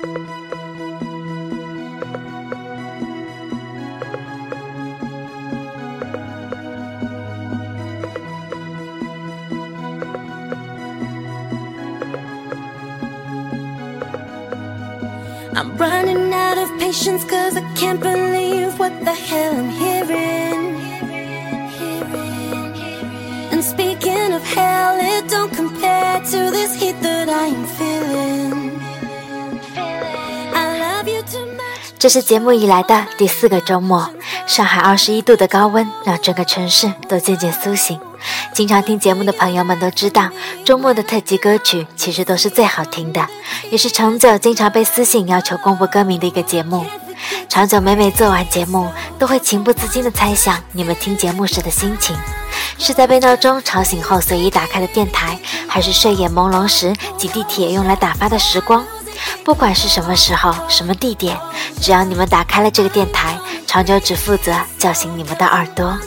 I'm running out of patience cause I can't believe what the hell I'm hearing. And speaking of hell, it don't compare to this heat that I am 这是节目以来的第四个周末，上海二十一度的高温让整个城市都渐渐苏醒。经常听节目的朋友们都知道，周末的特辑歌曲其实都是最好听的，也是长久经常被私信要求公布歌名的一个节目。长久每每做完节目，都会情不自禁地猜想你们听节目时的心情，是在被闹钟吵醒后随意打开的电台，还是睡眼朦胧时挤地铁用来打发的时光？不管是什么时候、什么地点，只要你们打开了这个电台，长久只负责叫醒你们的耳朵。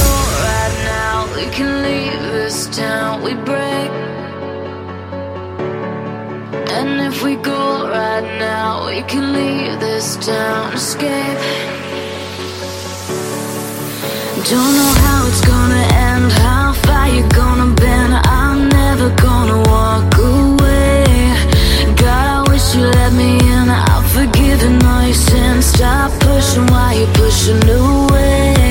Go right now, we can leave this town. We break. And if we go right now, we can leave this town. Escape. Don't know how it's gonna end, how far you're gonna bend. I'm never gonna walk away. God, I wish you let me in. I'll forgive and all your sins. Stop pushing while you're pushing away.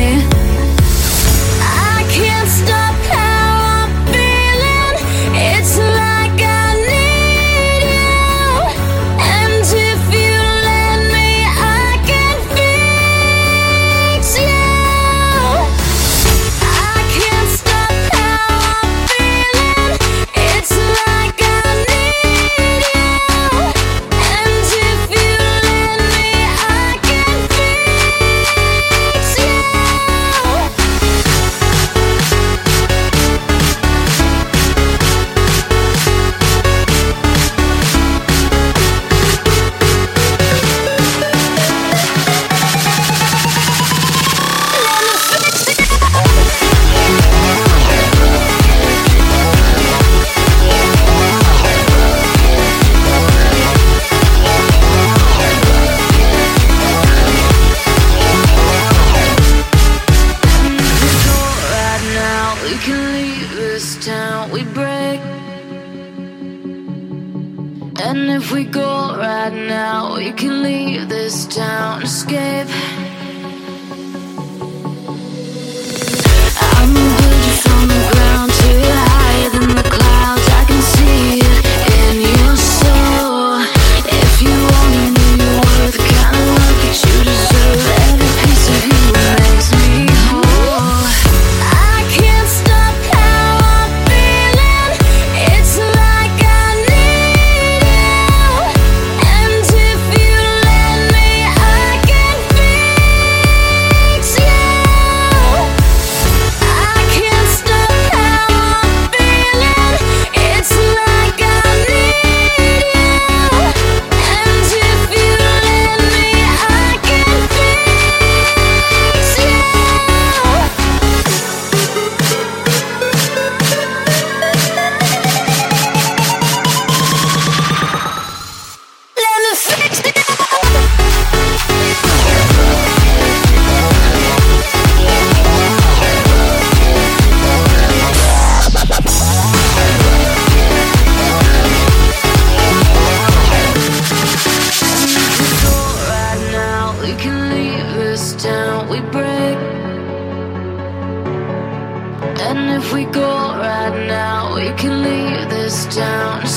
Leave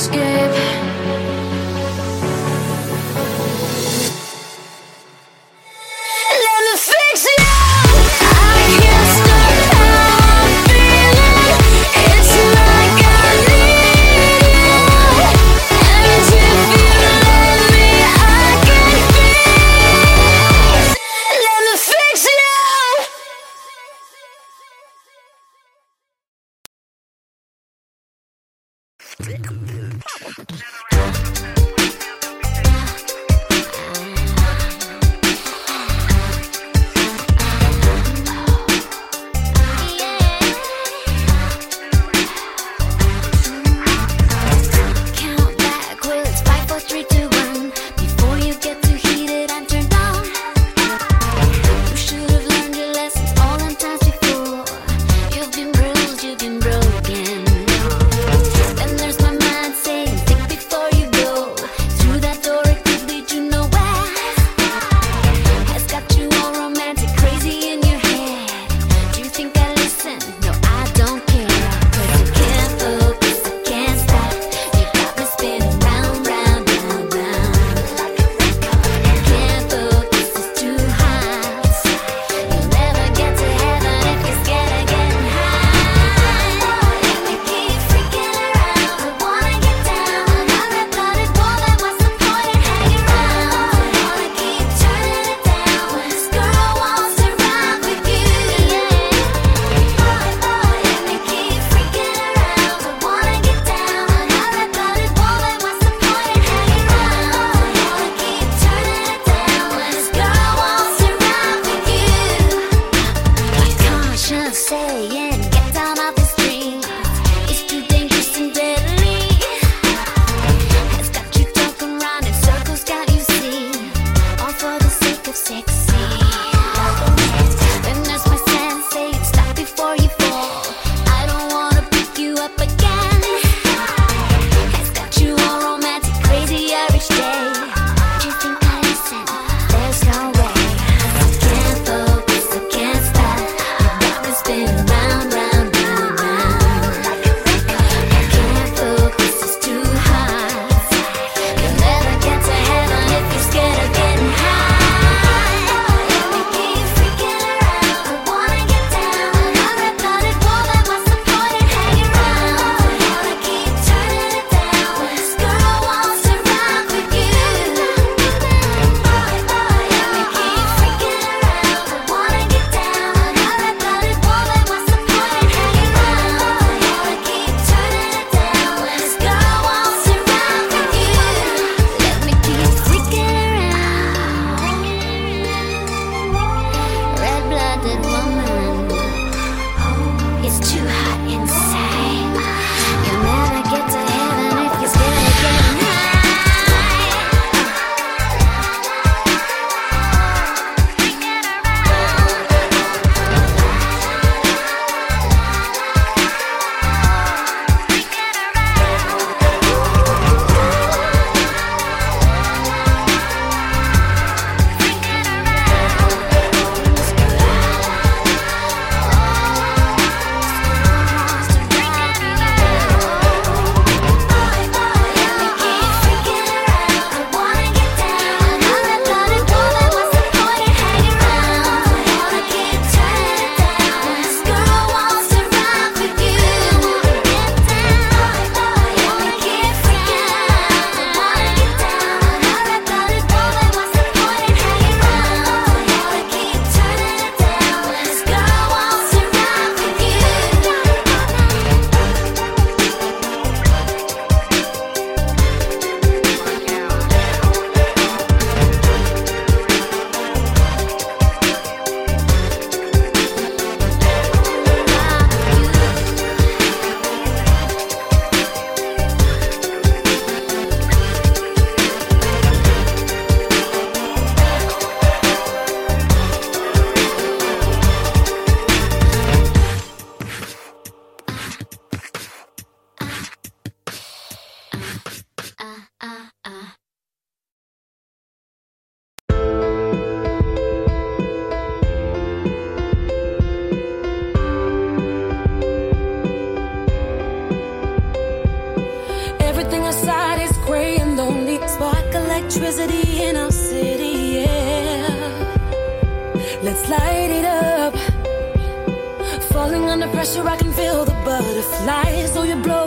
pressure, I can feel the butterflies. So you blow